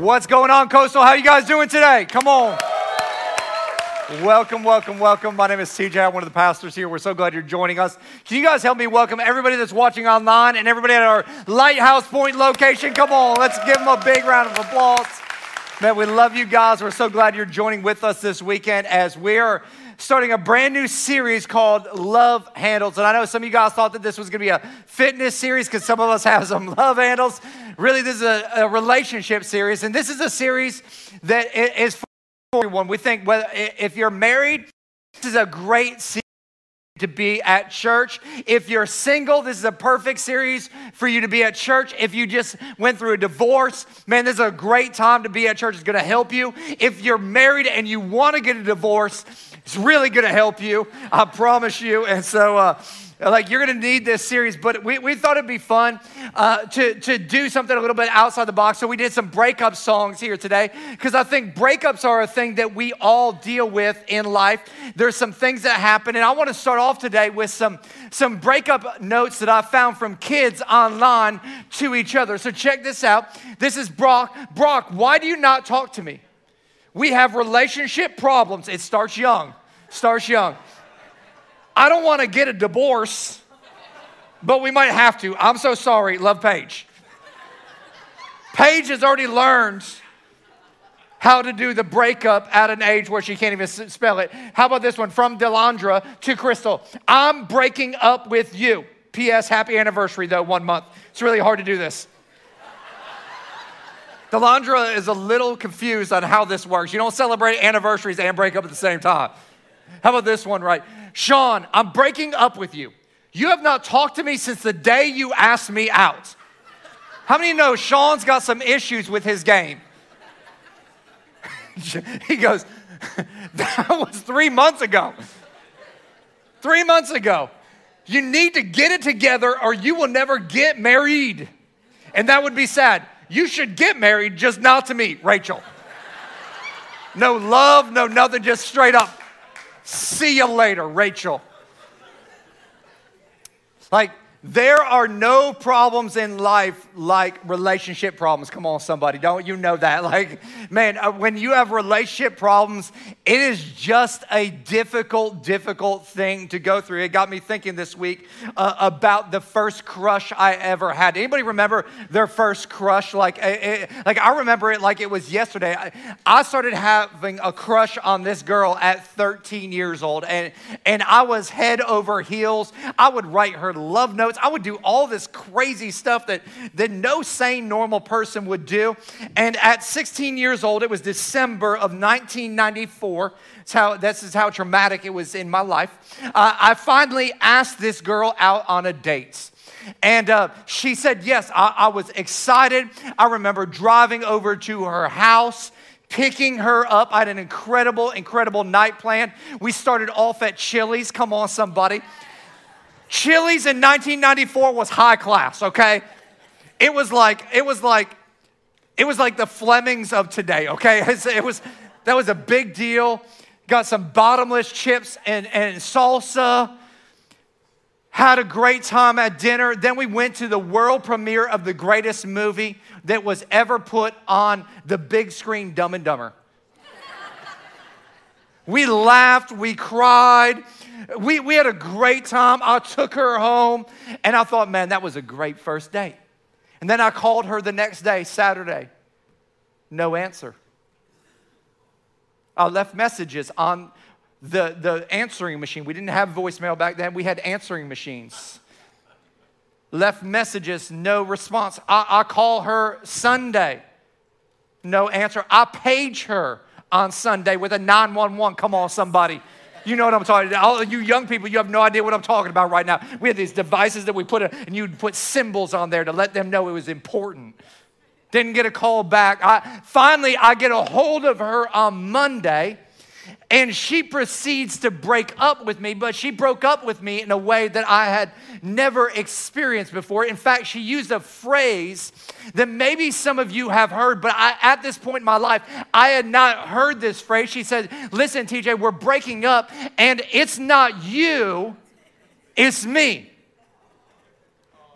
What's going on, Coastal? How you guys doing today? Come on. Welcome, welcome, welcome. My name is TJ. I'm one of the pastors here. We're so glad you're joining us. Can you guys help me welcome everybody that's watching online and everybody at our Lighthouse Point location? Come on, let's give them a big round of applause. Man, we love you guys. We're so glad you're joining with us this weekend as we're starting a brand new series called Love Handles. And I know some of you guys thought that this was going to be a fitness series because some of us have some love handles. Really, this is a, a relationship series. And this is a series that is for everyone. We think whether, if you're married, this is a great series to be at church. If you're single, this is a perfect series for you to be at church. If you just went through a divorce, man, this is a great time to be at church. It's going to help you. If you're married and you want to get a divorce, it's really going to help you. I promise you. And so, uh, like you're to need this series, but we, we thought it'd be fun uh, to, to do something a little bit outside the box. So we did some breakup songs here today because I think breakups are a thing that we all deal with in life. There's some things that happen, and I want to start off today with some, some breakup notes that I found from kids online to each other. So check this out. This is Brock. Brock, why do you not talk to me? We have relationship problems. It starts young. Starts young. I don't want to get a divorce, but we might have to. I'm so sorry. Love Paige. Paige has already learned how to do the breakup at an age where she can't even spell it. How about this one from Delandra to Crystal? I'm breaking up with you. P.S. Happy anniversary, though, one month. It's really hard to do this. Delandra is a little confused on how this works. You don't celebrate anniversaries and break up at the same time. How about this one, right? Sean, I'm breaking up with you. You have not talked to me since the day you asked me out. How many know Sean's got some issues with his game? he goes, That was three months ago. Three months ago. You need to get it together or you will never get married. And that would be sad. You should get married, just not to me, Rachel. No love, no nothing, just straight up. See you later, Rachel. Like, there are no problems in life like relationship problems. Come on, somebody. Don't you know that? Like, man, uh, when you have relationship problems, it is just a difficult, difficult thing to go through. It got me thinking this week uh, about the first crush I ever had. Anybody remember their first crush? Like, it, like I remember it like it was yesterday. I, I started having a crush on this girl at 13 years old, and, and I was head over heels. I would write her love notes. I would do all this crazy stuff that, that no sane, normal person would do. And at 16 years old, it was December of 1994. That's how, this is how traumatic it was in my life. Uh, I finally asked this girl out on a date. And uh, she said yes. I, I was excited. I remember driving over to her house picking her up. I had an incredible, incredible night plan. We started off at Chili's. Come on, somebody. Chili's in 1994 was high class, okay? It was like, it was like, it was like the Flemings of today, okay? It was, that was a big deal. Got some bottomless chips and, and salsa. Had a great time at dinner. Then we went to the world premiere of the greatest movie that was ever put on the big screen, Dumb and Dumber. we laughed, we cried. We, we had a great time. I took her home, and I thought, man, that was a great first date. And then I called her the next day, Saturday. No answer. I left messages on the, the answering machine. We didn't have voicemail back then, we had answering machines. Left messages, no response. I, I call her Sunday, no answer. I page her on Sunday with a 911. Come on, somebody. You know what I'm talking about. All you young people, you have no idea what I'm talking about right now. We had these devices that we put, in, and you'd put symbols on there to let them know it was important. Didn't get a call back. I, finally, I get a hold of her on Monday and she proceeds to break up with me, but she broke up with me in a way that I had never experienced before. In fact, she used a phrase that maybe some of you have heard, but I, at this point in my life, I had not heard this phrase. She said, Listen, TJ, we're breaking up, and it's not you, it's me.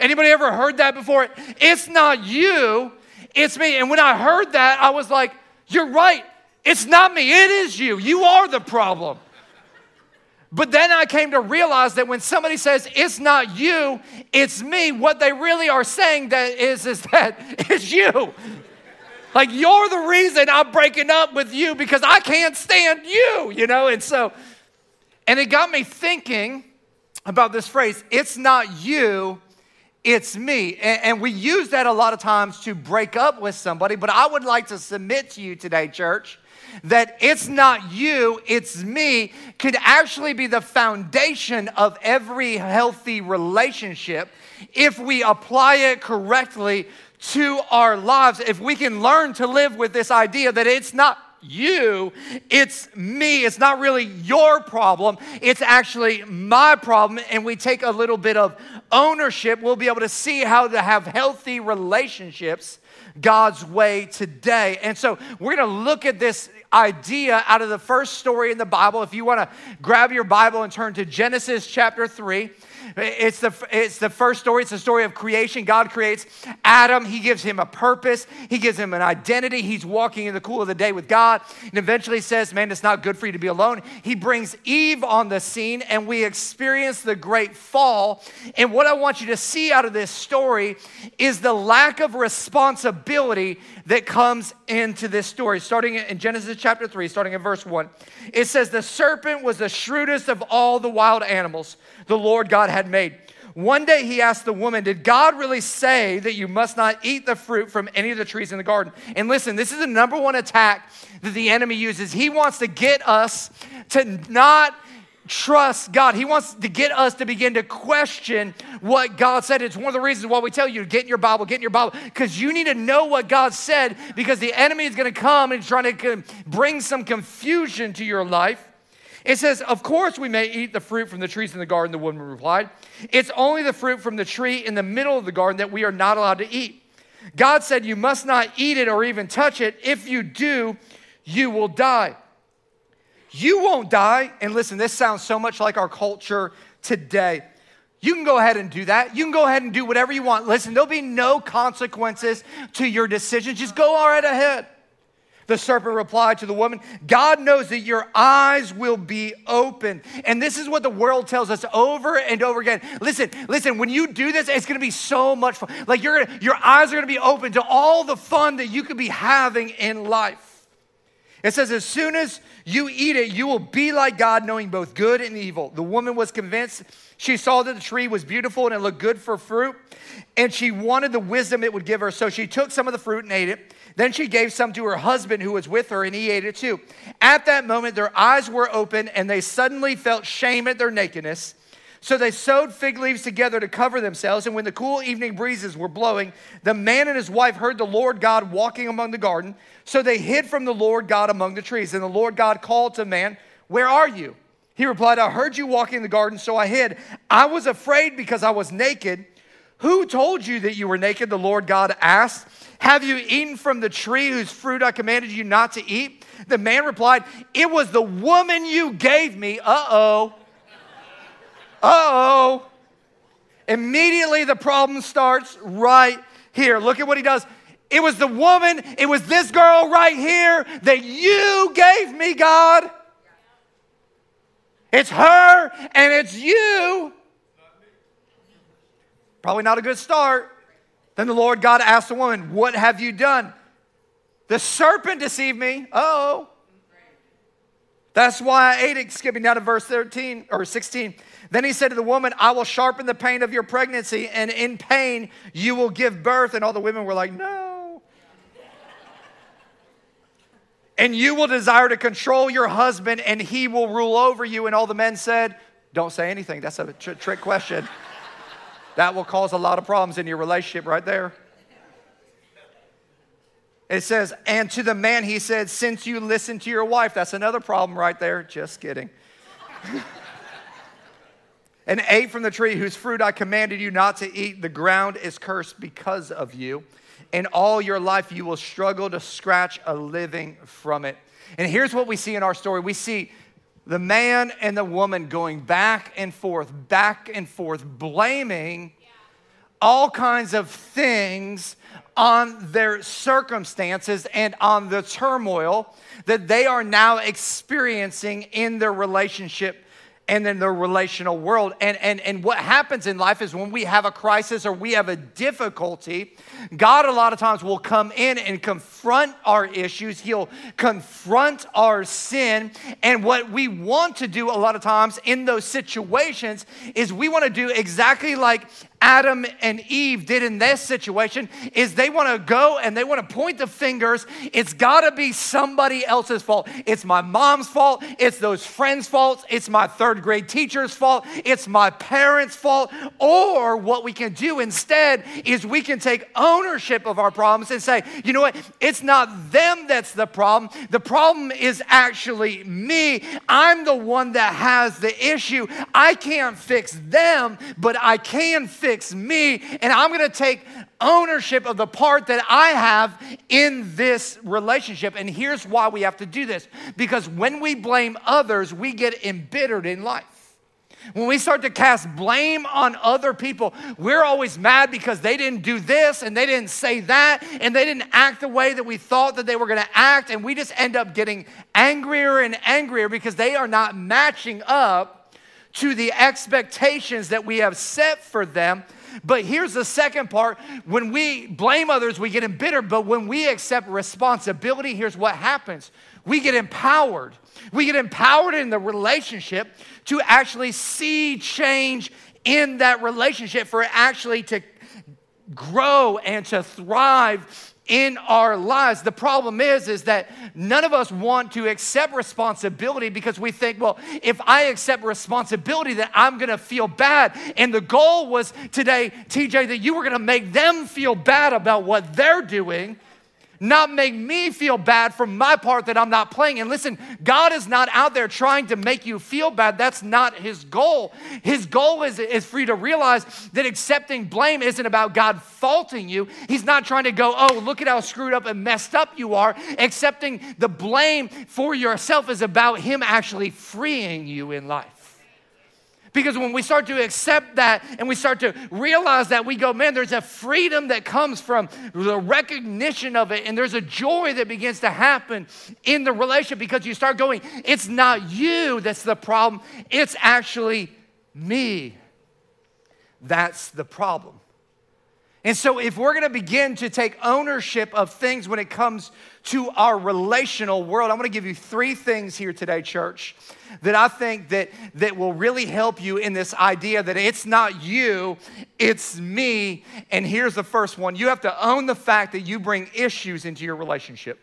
Anybody ever heard that before? It's not you, it's me. And when I heard that, I was like, You're right. It's not me, it is you. You are the problem. But then I came to realize that when somebody says it's not you, it's me, what they really are saying that is, is that it's you. Like you're the reason I'm breaking up with you because I can't stand you, you know? And so, and it got me thinking about this phrase, it's not you, it's me. And, we use that a lot of times to break up with somebody, but I would like to submit to you today, church, that it's not you, it's me could actually be the foundation of every healthy relationship if we apply it correctly to our lives. If we can learn to live with this idea that it's not you, it's me. It's not really your problem, it's actually my problem. And we take a little bit of ownership, we'll be able to see how to have healthy relationships God's way today. And so we're going to look at this idea out of the first story in the Bible. If you want to grab your Bible and turn to Genesis chapter 3, it's the, it's the first story. It's the story of creation. God creates Adam. He gives him a purpose. He gives him an identity. He's walking in the cool of the day with God. And eventually says, Man, it's not good for you to be alone. He brings Eve on the scene, and we experience the great fall. And what I want you to see out of this story is the lack of responsibility that comes into this story. Starting in Genesis chapter 3, starting in verse 1, it says, The serpent was the shrewdest of all the wild animals the Lord God had made. One day he asked the woman, Did God really say that you must not eat the fruit from any of the trees in the garden? And listen, this is the number one attack that the enemy uses. He wants to get us to not trust God. He wants to get us to begin to question what God said. It's one of the reasons why we tell you to get in your Bible, get in your Bible, because you need to know what God said, because the enemy is going to come and trying to bring some confusion to your life. It says, Of course, we may eat the fruit from the trees in the garden, the woman replied. It's only the fruit from the tree in the middle of the garden that we are not allowed to eat. God said, You must not eat it or even touch it. If you do, you will die. You won't die. And listen, this sounds so much like our culture today. You can go ahead and do that. You can go ahead and do whatever you want. Listen, there'll be no consequences to your decisions. Just go all right ahead. The serpent replied to the woman, God knows that your eyes will be open. And this is what the world tells us over and over again. Listen, listen, when you do this, it's gonna be so much fun. Like your your eyes are gonna be open to all the fun that you could be having in life. It says, as soon as you eat it, you will be like God, knowing both good and evil. The woman was convinced. She saw that the tree was beautiful and it looked good for fruit, and she wanted the wisdom it would give her. So she took some of the fruit and ate it. Then she gave some to her husband who was with her, and he ate it too. At that moment, their eyes were open, and they suddenly felt shame at their nakedness. So they sewed fig leaves together to cover themselves. And when the cool evening breezes were blowing, the man and his wife heard the Lord God walking among the garden. So they hid from the Lord God among the trees. And the Lord God called to man, Where are you? He replied, I heard you walking in the garden, so I hid. I was afraid because I was naked. Who told you that you were naked? The Lord God asked. Have you eaten from the tree whose fruit I commanded you not to eat? The man replied, It was the woman you gave me. Uh oh. Uh oh. Immediately the problem starts right here. Look at what he does. It was the woman, it was this girl right here that you gave me, God. It's her and it's you. Probably not a good start. Then the Lord God asked the woman, What have you done? The serpent deceived me. Oh. That's why I ate it. Skipping down to verse 13 or 16. Then he said to the woman, I will sharpen the pain of your pregnancy, and in pain you will give birth. And all the women were like, No. and you will desire to control your husband, and he will rule over you. And all the men said, Don't say anything. That's a tr- trick question. That will cause a lot of problems in your relationship right there. It says, and to the man he said, since you listen to your wife, that's another problem right there. Just kidding. and ate from the tree whose fruit I commanded you not to eat. The ground is cursed because of you. And all your life you will struggle to scratch a living from it. And here's what we see in our story we see the man and the woman going back and forth, back and forth, blaming all kinds of things on their circumstances and on the turmoil that they are now experiencing in their relationship and in the relational world. And, and, and what happens in life is when we have a crisis or we have a difficulty, God a lot of times will come in and confront our issues. He'll confront our sin. And what we want to do a lot of times in those situations is we want to do exactly like Adam and Eve did in this situation is they want to go and they want to point the fingers. It's got to be somebody else's fault. It's my mom's fault. It's those friends' faults. It's my third grade teacher's fault. It's my parents' fault. Or what we can do instead is we can take ownership of our problems and say, you know what? It's not them that's the problem. The problem is actually me. I'm the one that has the issue. I can't fix them, but I can fix fix me, and I'm gonna take ownership of the part that I have in this relationship. And here's why we have to do this because when we blame others, we get embittered in life. When we start to cast blame on other people, we're always mad because they didn't do this and they didn't say that and they didn't act the way that we thought that they were going to act. And we just end up getting angrier and angrier because they are not matching up to the expectations that we have set for them. But here's the second part when we blame others, we get embittered. But when we accept responsibility, here's what happens we get empowered. We get empowered in the relationship to actually see change in that relationship, for it actually to grow and to thrive in our lives. The problem is is that none of us want to accept responsibility because we think, well, if I accept responsibility that I'm going to feel bad. And the goal was today, TJ, that you were going to make them feel bad about what they're doing not make me feel bad for my part that I'm not playing. And listen, God is not out there trying to make you feel bad. That's not his goal. His goal is, is for you to realize that accepting blame isn't about God faulting you. He's not trying to go, oh, look at how screwed up and messed up you are. Accepting the blame for yourself is about him actually freeing you in life. Because when we start to accept that and we start to realize that, we go, man, there's a freedom that comes from the recognition of it, and there's a joy that begins to happen in the relationship because you start going, it's not you that's the problem, it's actually me. That's the problem. And so, if we're gonna begin to take ownership of things when it comes to our relational world, I'm gonna give you three things here today, church, that I think that, that will really help you in this idea that it's not you, it's me. And here's the first one you have to own the fact that you bring issues into your relationship.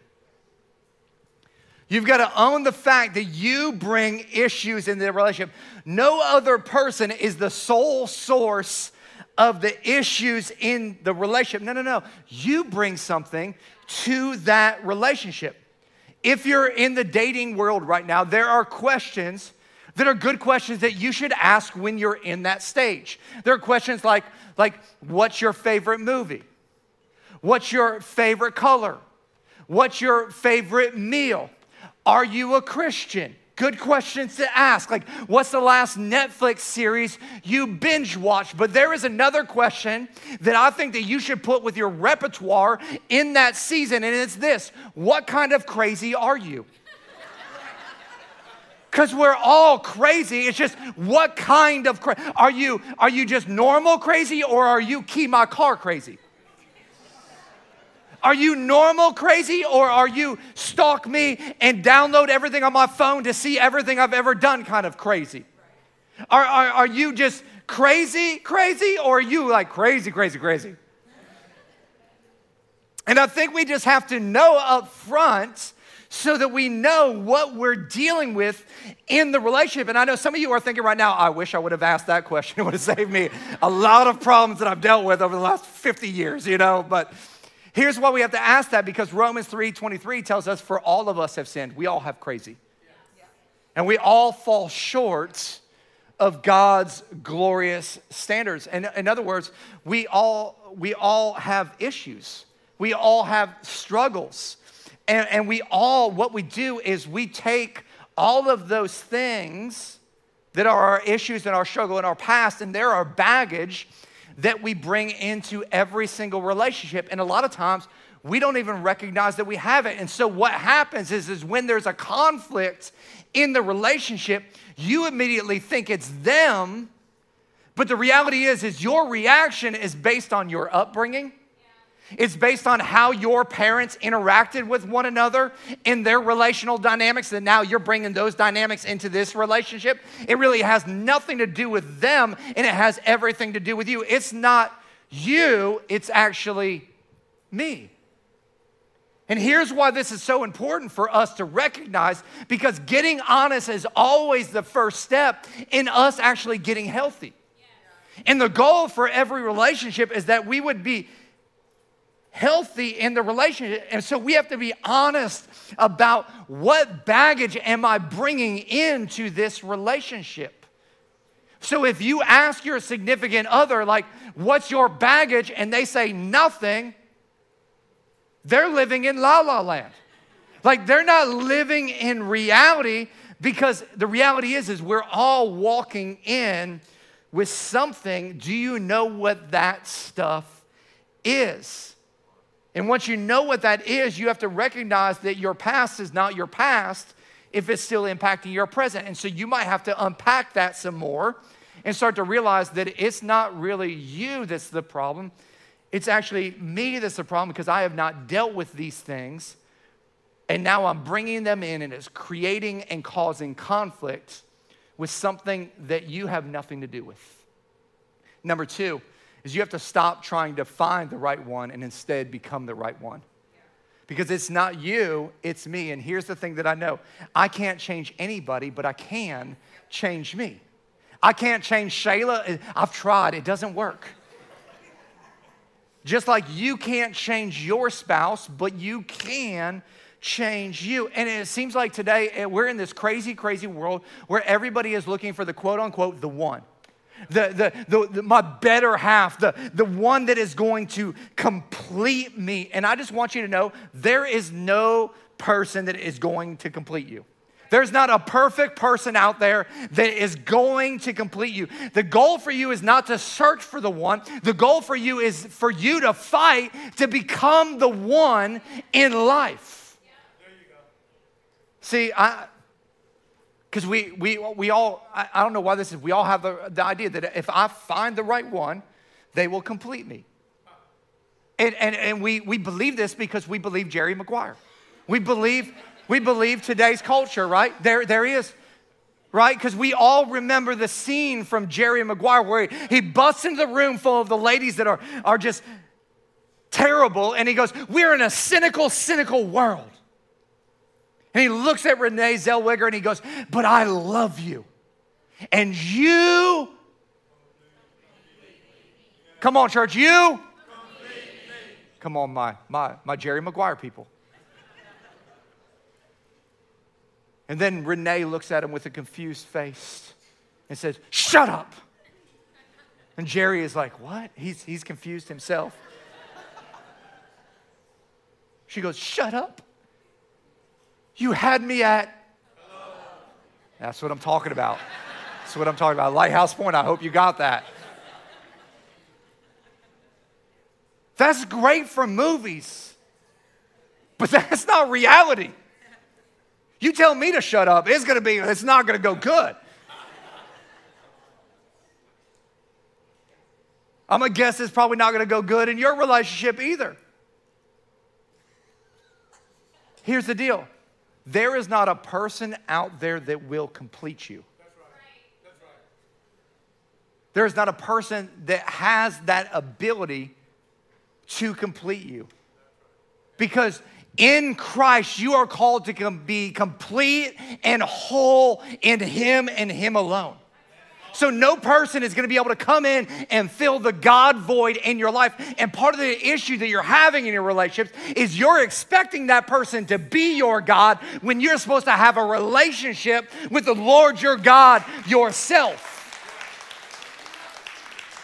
You've got to own the fact that you bring issues into the relationship. No other person is the sole source of the issues in the relationship. No, no, no. You bring something to that relationship. If you're in the dating world right now, there are questions that are good questions that you should ask when you're in that stage. There are questions like, like what's your favorite movie? What's your favorite color? What's your favorite meal? Are you a Christian? Good questions to ask. Like, what's the last Netflix series you binge watched? But there is another question that I think that you should put with your repertoire in that season, and it's this What kind of crazy are you? Because we're all crazy. It's just what kind of crazy? Are you, are you just normal crazy or are you key my car crazy? Are you normal crazy or are you stalk me and download everything on my phone to see everything I've ever done kind of crazy? Are, are, are you just crazy, crazy, or are you like crazy, crazy, crazy? And I think we just have to know up front so that we know what we're dealing with in the relationship. And I know some of you are thinking right now, I wish I would have asked that question. It would have saved me a lot of problems that I've dealt with over the last 50 years, you know, but Here's why we have to ask that because Romans 3:23 tells us for all of us have sinned. We all have crazy. And we all fall short of God's glorious standards. And in other words, we all we all have issues. We all have struggles. And, and we all, what we do is we take all of those things that are our issues and our struggle in our past, and they're our baggage that we bring into every single relationship. And a lot of times, we don't even recognize that we have it. And so what happens is, is when there's a conflict in the relationship, you immediately think it's them. But the reality is, is your reaction is based on your upbringing it's based on how your parents interacted with one another in their relational dynamics, and now you're bringing those dynamics into this relationship. It really has nothing to do with them, and it has everything to do with you. It's not you, it's actually me. And here's why this is so important for us to recognize because getting honest is always the first step in us actually getting healthy. And the goal for every relationship is that we would be healthy in the relationship. And so we have to be honest about what baggage am I bringing into this relationship. So if you ask your significant other, like, what's your baggage? And they say nothing, they're living in la la land. Like they're not living in reality because the reality is is we're all walking in with something. Do you know what that stuff is? And once you know what that is, you have to recognize that your past is not your past if it's still impacting your present. And so you might have to unpack that some more and start to realize that it's not really you that's the problem. It's actually me that's the problem because I have not dealt with these things. And now I'm bringing them in and it's creating and causing conflict with something that you have nothing to do with. Number two, is you have to stop trying to find the right one and instead become the right one. Because it's not you, it's me. And here's the thing that I know I can't change anybody, but I can change me. I can't change Shayla. I've tried, it doesn't work. Just like you can't change your spouse, but you can change you. And it seems like today eh, we're in this crazy, crazy world where everybody is looking for the quote unquote the one the, the, the, the, my better half, the, the one that is going to complete me. And I just want you to know there is no person that is going to complete you. There's not a perfect person out there that is going to complete you. The goal for you is not to search for the one. The goal for you is for you to fight to become the one in life. See, I, because we, we, we all, I, I, don't know why this is, we all have the, the idea that if I find the right one, they will complete me. And, and, and we, we believe this because we believe Jerry Maguire. We believe, we believe today's culture, right? There, there is, right? Because we all remember the scene from Jerry Maguire where he, he busts into the room full of the ladies that are, are just terrible. And he goes, We're in a cynical, cynical world. And he looks at Renee Zellweger and he goes, But I love you. And you, come on, church, you, come on, my, my, my Jerry Maguire people. And then Renee looks at him with a confused face and says, Shut up. And Jerry is like, What? He's, he's confused himself. She goes, Shut up. You had me at. That's what I'm talking about. That's what I'm talking about. Lighthouse Point, I hope you got that. That's great for movies, but that's not reality. You tell me to shut up, it's gonna be, it's not gonna go good. I'm gonna guess it's probably not gonna go good in your relationship either. Here's the deal there is not a person out there that will complete you. There is not a person that has that ability to complete you. Because in Christ, you are called to be complete and whole in Him and Him alone. So no person is going to be able to come in and fill the God void in your life. And part of the issue that you're having in your relationships is you're expecting that person to be your God when you're supposed to have a relationship with the Lord your God yourself.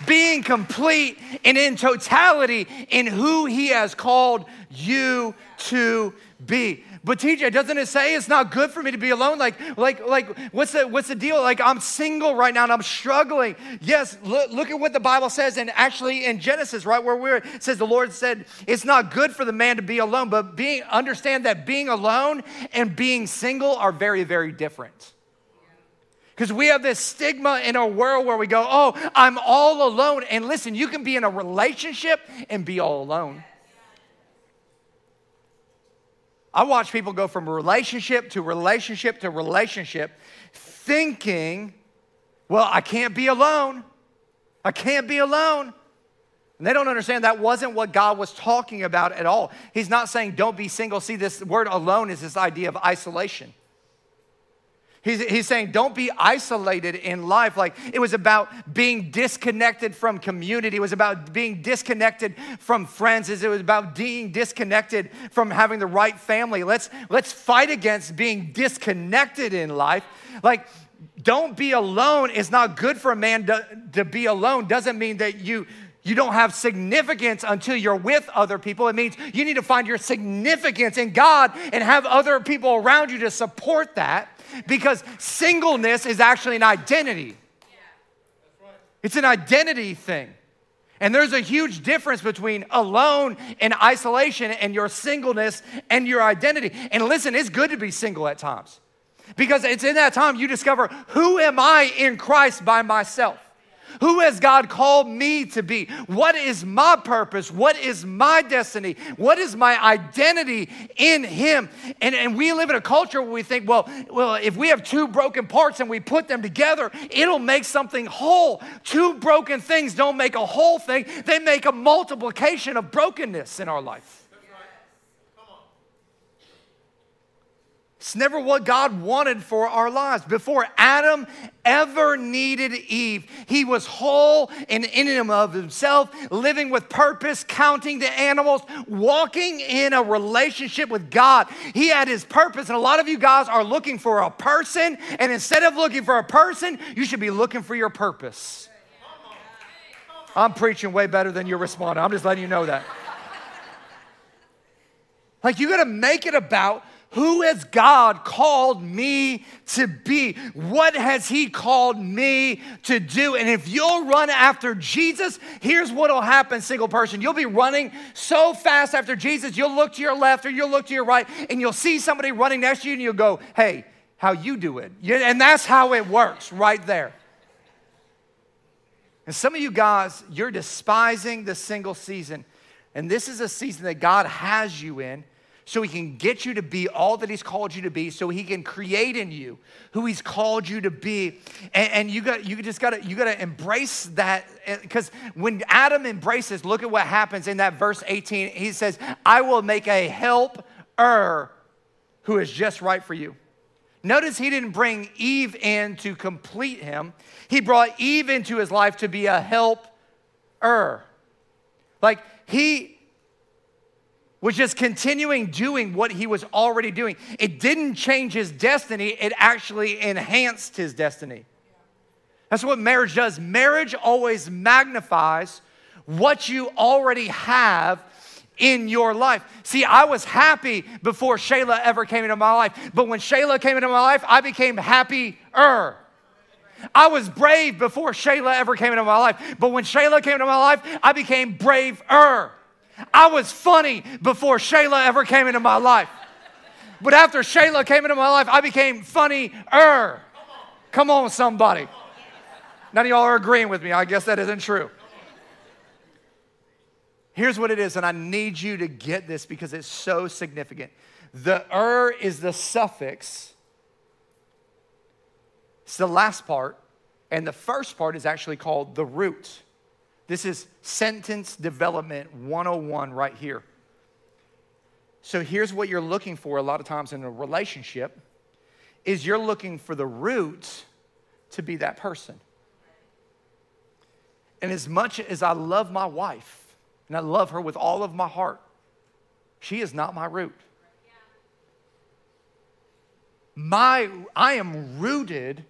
being complete and in totality in who He has called you to be. But TJ, doesn't it say it's not good for me to be alone? Like, like, like, what's the what's the deal? Like, I'm single right now and I'm struggling. Yes, look, look at what the Bible says, and actually in Genesis, right where we're it says the Lord said it's not good for the man to be alone, but being understand that being alone and being single are very, very different. Because we have this stigma in our world where we go, oh, I'm all alone. And listen, you can be in a relationship and be all alone. I watch people go from relationship to relationship to relationship thinking, well, I can't be alone. I can't be alone. And they don't understand that wasn't what God was talking about at all. He's not saying don't be single. See, this word alone is this idea of isolation. He's, he's saying, don't be isolated in life. Like it was about being disconnected from community. It was about being disconnected from friends. It was about being disconnected from having the right family. Let's, let's fight against being disconnected in life. Like, don't be alone It's not good for a man to, to be alone. Doesn't mean that you you don't have significance until you're with other people. It means you need to find your significance in God and have other people around you to support that because singleness is actually an identity. It's an identity thing. And there's a huge difference between alone and isolation and your singleness and your identity. And listen, it's good to be single at times because it's in that time you discover who am I in Christ by myself? Who has God called me to be? What is my purpose? What is my destiny? What is my identity in Him? And, and we live in a culture where we think, well, well, if we have two broken parts and we put them together, it'll make something whole. Two broken things don't make a whole thing, they make a multiplication of brokenness in our life. It's never what God wanted for our lives. Before Adam ever needed Eve, he was whole and in him of himself, living with purpose, counting the animals, walking in a relationship with God. He had his purpose, and a lot of you guys are looking for a person, and instead of looking for a person, you should be looking for your purpose. I'm preaching way better than you're responding. I'm just letting you know that. Like, you gotta make it about who has God called me to be? What has He called me to do? And if you'll run after Jesus, here's what'll happen, single person. You'll be running so fast after Jesus, you'll look to your left or you'll look to your right, and you'll see somebody running next to you, and you'll go, Hey, how you do it? And that's how it works right there. And some of you guys, you're despising the single season. And this is a season that God has you in so he can get you to be all that he's called you to be, so he can create in you who he's called you to be. And, and you got you just gotta you gotta embrace that because when Adam embraces, look at what happens in that verse 18. He says, I will make a helper who is just right for you. Notice he didn't bring Eve in to complete him. He brought Eve into his life to be a helper. Like he was just continuing doing what he was already doing. It didn't change his destiny, it actually enhanced his destiny. That's what marriage does. Marriage always magnifies what you already have in your life. See, I was happy before Shayla ever came into my life, but when Shayla came into my life, I became happier. I was brave before Shayla ever came into my life, but when Shayla came into my life, I became braver. I was funny before Shayla ever came into my life. But after Shayla came into my life, I became funnier. Come on, somebody. None of y'all are agreeing with me. I guess that isn't true. Here's what it is, and I need you to get this because it's so significant. The er is the suffix, it's the last part, and the first part is actually called the root. This is sentence development 101 right here. So here's what you're looking for a lot of times in a relationship is you're looking for the root to be that person. And as much as I love my wife and I love her with all of my heart, she is not my root. My I am rooted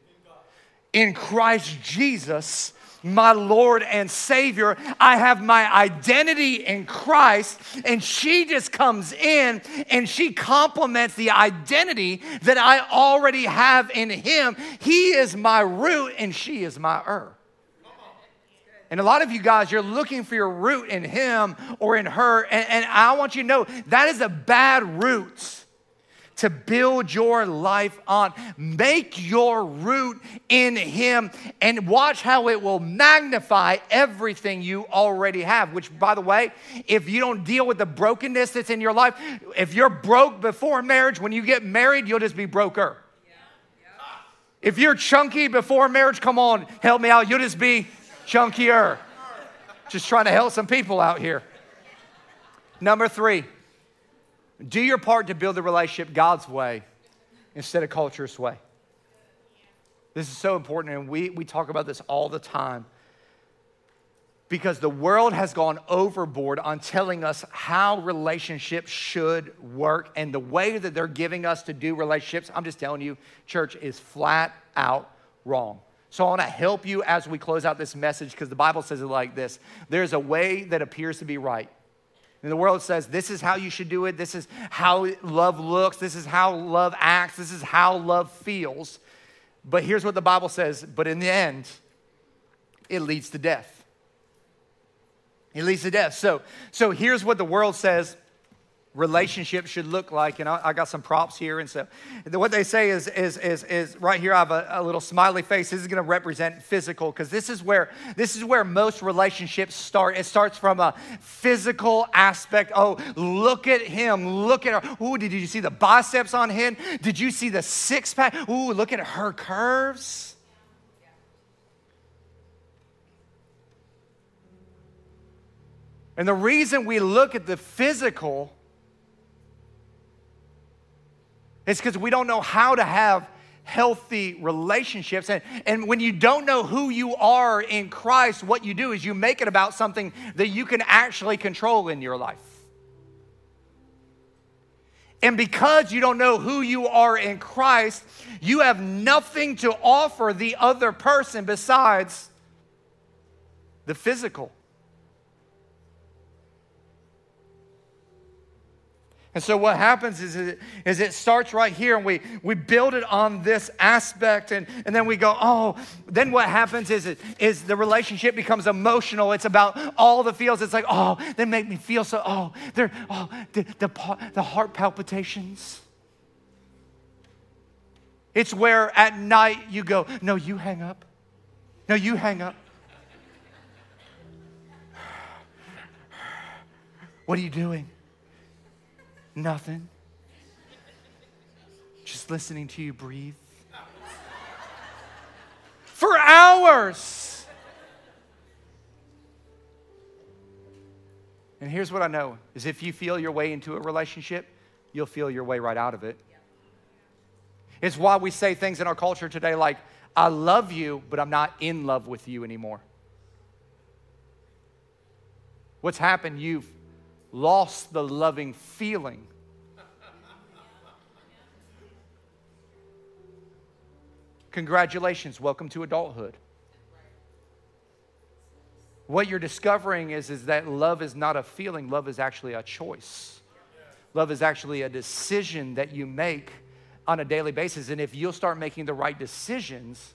in Christ Jesus my Lord and Savior. I have my identity in Christ. And she just comes in and she complements the identity that I already have in Him. He is my root and she is my er. And a lot of you guys, you're looking for your root in him or in her. And, and, I want you to know that is a bad root to build your life on. Make your root in Him and watch how it will magnify everything you already have. Which, by the way, if you don't deal with the brokenness that's in your life, if you're broke before marriage, when you get married, you'll just be broker. If you're chunky before marriage, come on, help me out. You'll just be chunkier. Just trying to help some people out here. Number three, do your part to build the relationship God's way instead of culture's way. This is so important, and we, we talk about this all the time because the world has gone overboard on telling us how relationships should work and the way that they're giving us to do relationships. I'm just telling you, church is flat out wrong. So I want to help you as we close out this message because the Bible says it like this there's a way that appears to be right and the world says this is how you should do it. This is how love looks. This is how love acts. This is how love feels. But here's what the Bible says. But in the end, it leads to death. It leads to death. So, so here's what the world says relationship should look like. And I, I, got some props here. And so what they say is, is, is, is right here, I have a, a little smiley face. This is going to represent physical because this is where this is where most relationships start. It starts from a physical aspect. Oh, look at him. Look at her. Ooh, did you see the biceps on him? Did you see the six pack? Ooh, look at her curves. And the reason we look at the physical It's because we don't know how to have healthy relationships. And, and when you don't know who you are in Christ, what you do is you make it about something that you can actually control in your life. And because you don't know who you are in Christ, you have nothing to offer the other person besides the physical. And so what happens is it, is it starts right here and we, we build it on this aspect and, and then we go, oh, then what happens is, it, is the relationship becomes emotional. It's about all the feels. It's like, oh, they make me feel so, oh, they're, oh, the, the, the heart palpitations. It's where at night you go, no, you hang up. No, you hang up. What are you doing? Nothing. Just listening to you breathe. For hours. And here's what I know is if you feel your way into a relationship, you'll feel your way right out of it. It's why we say things in our culture today like, I love you, but I'm not in love with you anymore. What's happened? You've lost the loving feeling. Congratulations, welcome to adulthood. What you're discovering is, is that love is not a feeling, love is actually a choice. Love is actually a decision that you make on a daily basis. And if you'll start making the right decisions,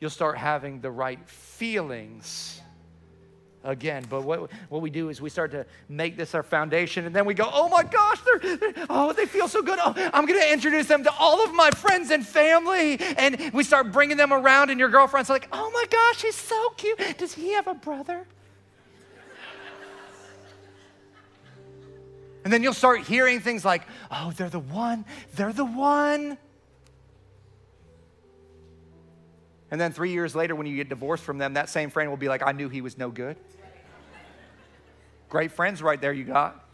you'll start having the right feelings again. But what, what we do is we start to make this our foundation, and then we go, oh my gosh, they're, they're oh, they feel so good. Oh, I'm going to introduce them to all of my friends and family. And we start bringing them around, and your girlfriend's like, oh my gosh, he's so cute. Does he have a brother? And then you'll start hearing things like, oh, they're the one, they're the one. And then three years later, when you get divorced from them, that same friend will be like, I knew he was no good. Great friends right there you got.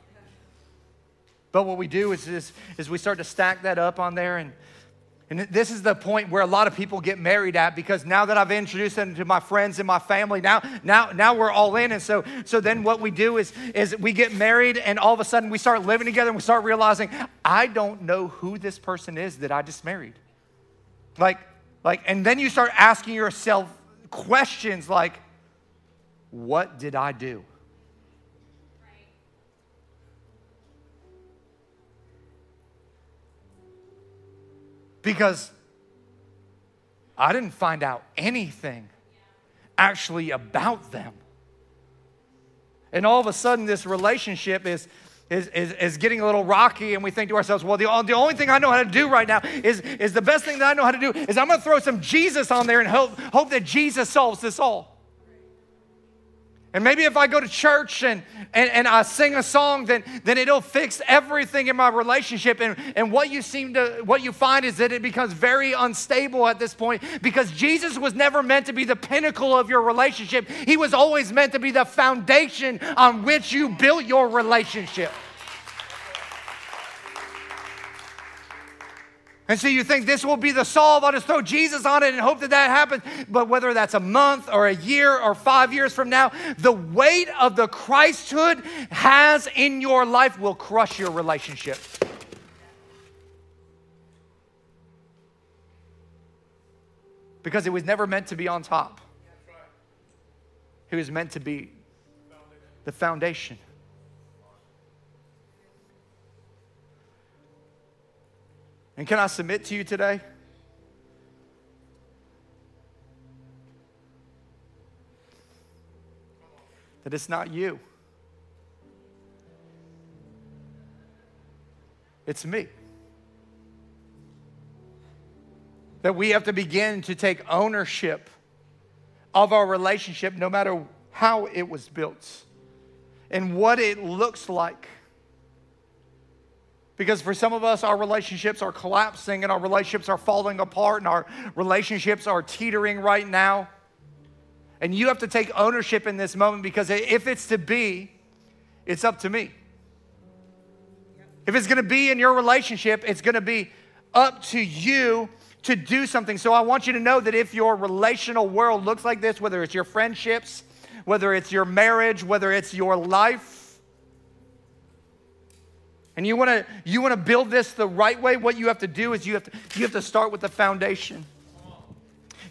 But what we do is, is, is we start to stack that up on there. And, and this is the point where a lot of people get married at because now that I've introduced them to my friends and my family, now, now, now we're all in. And so, so then what we do is, is we get married and all of a sudden we start living together and we start realizing, I don't know who this person is that I just married. Like, like, and then you start asking yourself questions like, what did I do? Because I didn't find out anything actually about them. And all of a sudden, this relationship is, is, is, is, getting a little rocky, and we think to ourselves, well, the, the only thing I know how to do right now is, is the best thing that I know how to do is I'm gonna throw some Jesus on there and hope, hope that Jesus solves this all. And maybe if I go to church and, and, and I sing a song, then, then it'll fix everything in my relationship. And, and what you seem to, what you find is that it becomes very unstable at this point because Jesus was never meant to be the pinnacle of your relationship. He was always meant to be the foundation on which you built your relationship. And so you think this will be the solve. I'll just throw Jesus on it and hope that that happens. But whether that's a month or a year or five years from now, the weight of the Christhood has in your life will crush your relationship. Because it was never meant to be on top, it was meant to be the foundation. And can I submit to you today? That it's not you, it's me. That we have to begin to take ownership of our relationship, no matter how it was built and what it looks like. Because for some of us, our relationships are collapsing and our relationships are falling apart and our relationships are teetering right now. And you have to take ownership in this moment because if it's to be, it's up to me. If it's gonna be in your relationship, it's gonna be up to you to do something. So I want you to know that if your relational world looks like this, whether it's your friendships, whether it's your marriage, whether it's your life, and you want to you want to build this the right way? What you have to do is you have to you have to start with the foundation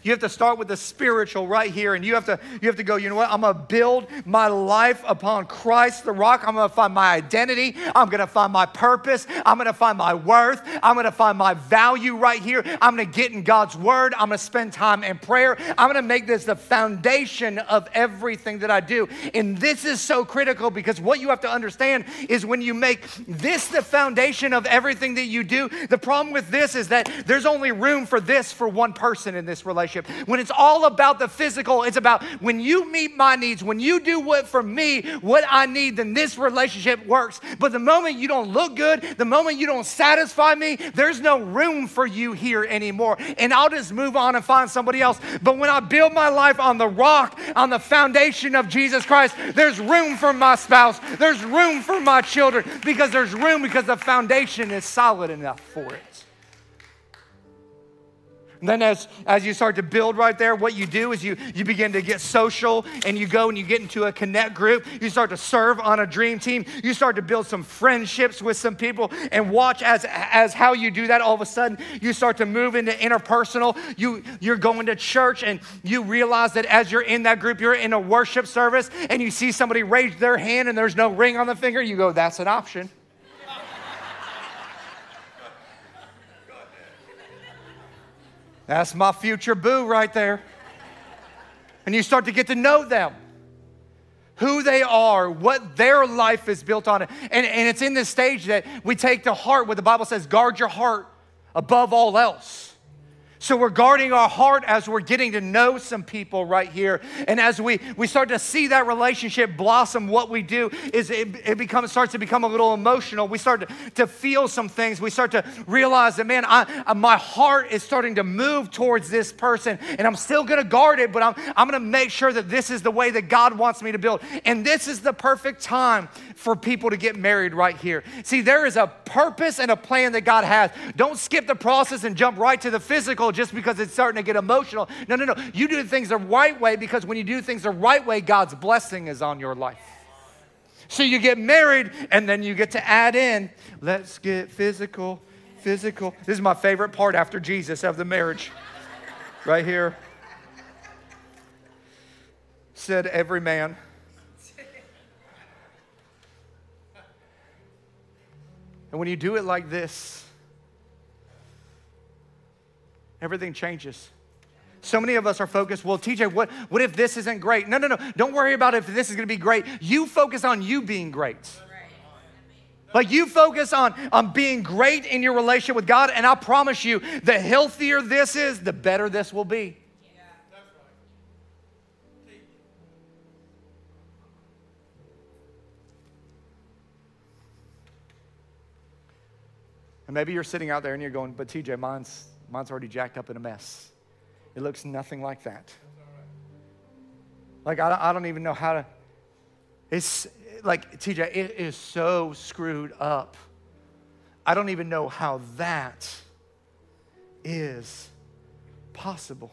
you have to start with the spiritual right here, and you have to you have to go. You know what? I'm gonna build my life upon Christ, the rock. I'm gonna find my identity. I'm gonna find my purpose. I'm gonna find my worth. I'm gonna find my value right here. I'm gonna get in God's word. I'm gonna spend time in prayer. I'm gonna make this the foundation of everything that I do. And this is so critical because what you have to understand is when you make this the foundation of everything that you do. The problem with this is that there's only room for this for one person in this relationship relationship. When it's all about the physical, it's about when you meet my needs, when you do what for me, what I need, then this relationship works. But the moment you don't look good, the moment you don't satisfy me, there's no room for you here anymore. And I'll just move on and find somebody else. But when I build my life on the rock, on the foundation of Jesus Christ, there's room for my spouse, there's room for my children, because there's room because the foundation is solid enough for it. And then as, as you start to build right there, what you do is you, you begin to get social and you go and you get into a connect group. You start to serve on a dream team. You start to build some friendships with some people and watch as, as how you do that. All of a sudden, you start to move into interpersonal. You, you're going to church and you realize that as you're in that group, you're in a worship service and you see somebody raise their hand and there's no ring on the finger. You go, that's an option. That's my future boo right there. And you start to get to know them, who they are, what their life is built on. And, and it's in this stage that we take to heart what the Bible says guard your heart above all else. So we're guarding our heart as we're getting to know some people right here. And as we, we start to see that relationship blossom, what we do is it, it becomes, starts to become a little emotional. We start to, to feel some things. We start to realize that, man, I, my heart is starting to move towards this person. And I'm still going to guard it, but I'm, I'm going to make sure that this is the way that God wants me to build. And this is the perfect time for people to get married right here. See, there is a purpose and a plan that God has. Don't skip the process and jump right to the physical just because it's starting to get emotional. No, no, no. You do things the right way because when you do things the right way, God's blessing is on your life. So you get married and then you get to add in, let's get physical, physical. This is my favorite part after Jesus of the marriage, right here. said every man. And when you do it like this, everything changes. So many of us are focused, well, TJ, what, what if this isn't great? No, no, no. Don't worry about if this is going to be great. You focus on you being great. Like you focus on, on being great in your relationship with God, and I promise you, the healthier this is, the better this will be. And maybe you're sitting out there and you're going, but TJ, mine's, mine's already jacked up in a mess. It looks nothing like that. Like, I don't, I don't even know how to. It's like, TJ, it is so screwed up. I don't even know how that is possible.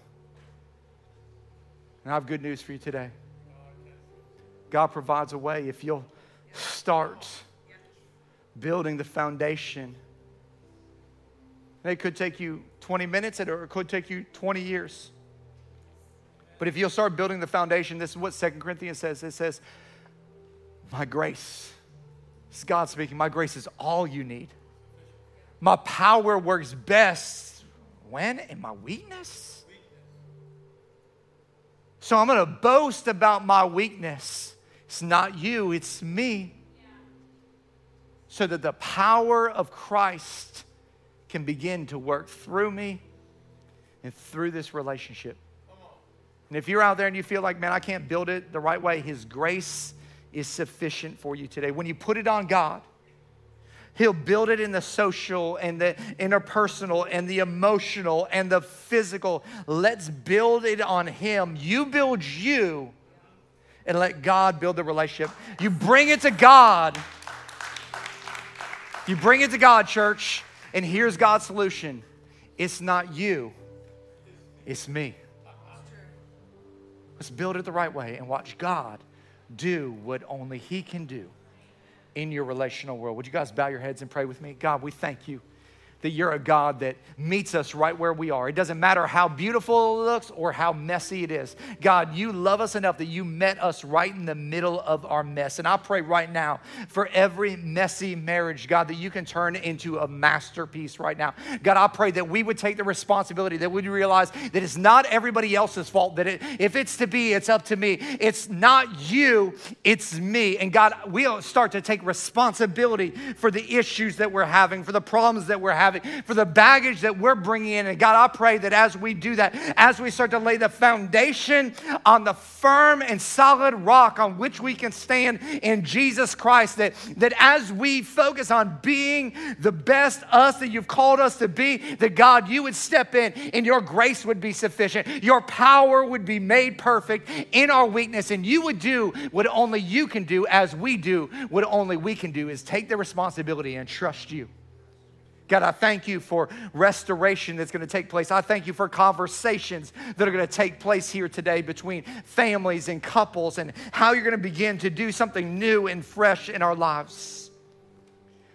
And I have good news for you today. God provides a way if you'll start building the foundation it could take you 20 minutes or it could take you 20 years. But if you'll start building the foundation, this is what Second Corinthians says. It says, My grace, it's God speaking, my grace is all you need. My power works best when? In my weakness. So I'm gonna boast about my weakness. It's not you, it's me. So that the power of Christ can begin to work through me and through this relationship. And if you're out there and you feel like, man, I can't build it the right way, His grace is sufficient for you today. When you put it on God, He'll build it in the social and the interpersonal and the emotional and the physical. Let's build it on Him. You build you and let God build the relationship. You bring it to God. You bring it to God, church. And here's God's solution it's not you, it's me. Let's build it the right way and watch God do what only He can do in your relational world. Would you guys bow your heads and pray with me? God, we thank you that you're a God that meets us right where we are. It doesn't matter how beautiful it looks or how messy it is. God, you love us enough that you met us right in the middle of our mess. And I pray right now for every messy marriage, God, that you can turn into a masterpiece right now. God, I pray that we would take the responsibility, that we'd realize that it's not everybody else's fault, that it, if it's to be, it's up to me. It's not you, it's me. And God, we'll start to take responsibility for the issues that we're having, for the problems that we're having for the baggage that we're bringing in. And God, I pray that as we do that, as we start to lay the foundation on the firm and solid rock on which we can stand in Jesus Christ, that, that as we focus on being the best us that you've called us to be, that God, you would step in and your grace would be sufficient. Your power would be made perfect in our weakness, and you would do what only you can do as we do what only we can do is take the responsibility and trust you. God, I thank you for restoration that's going to take place. I thank you for conversations that are going to take place here today between families and couples and how you're going to begin to do something new and fresh in our lives.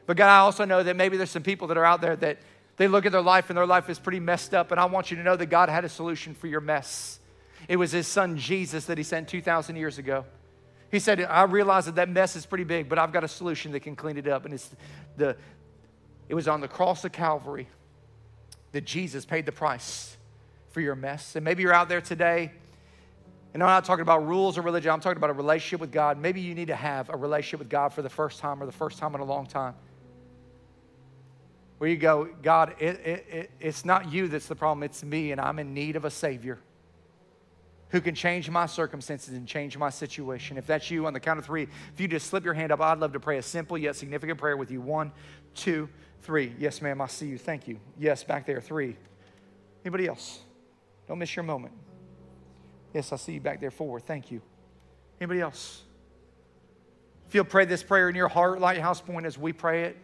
But God, I also know that maybe there's some people that are out there that they look at their life and their life is pretty messed up. And I want you to know that God had a solution for your mess. It was his son Jesus that he sent 2,000 years ago. He said, I realize that that mess is pretty big, but I've got a solution that can clean it up. And it's the, it was on the cross of Calvary that Jesus paid the price for your mess. And maybe you're out there today, and I'm not talking about rules or religion, I'm talking about a relationship with God. Maybe you need to have a relationship with God for the first time or the first time in a long time. Where you go, God, it, it, it, it's not you that's the problem, it's me, and I'm in need of a Savior who can change my circumstances and change my situation. If that's you, on the count of three, if you just slip your hand up, I'd love to pray a simple yet significant prayer with you. One, two, Three. Yes, ma'am, I see you. Thank you. Yes, back there. Three. Anybody else? Don't miss your moment. Yes, I see you back there. Four. Thank you. Anybody else? If you'll pray this prayer in your heart, Lighthouse Point, as we pray it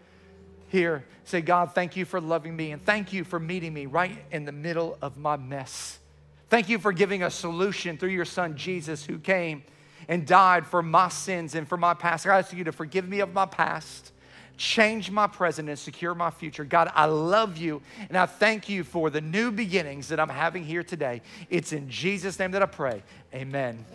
here, say, God, thank you for loving me and thank you for meeting me right in the middle of my mess. Thank you for giving a solution through your son Jesus who came and died for my sins and for my past. I ask you to forgive me of my past change my present and secure my future. God, I love you and I thank you for the new beginnings that I'm having here today. It's in Jesus' name that I pray. Amen.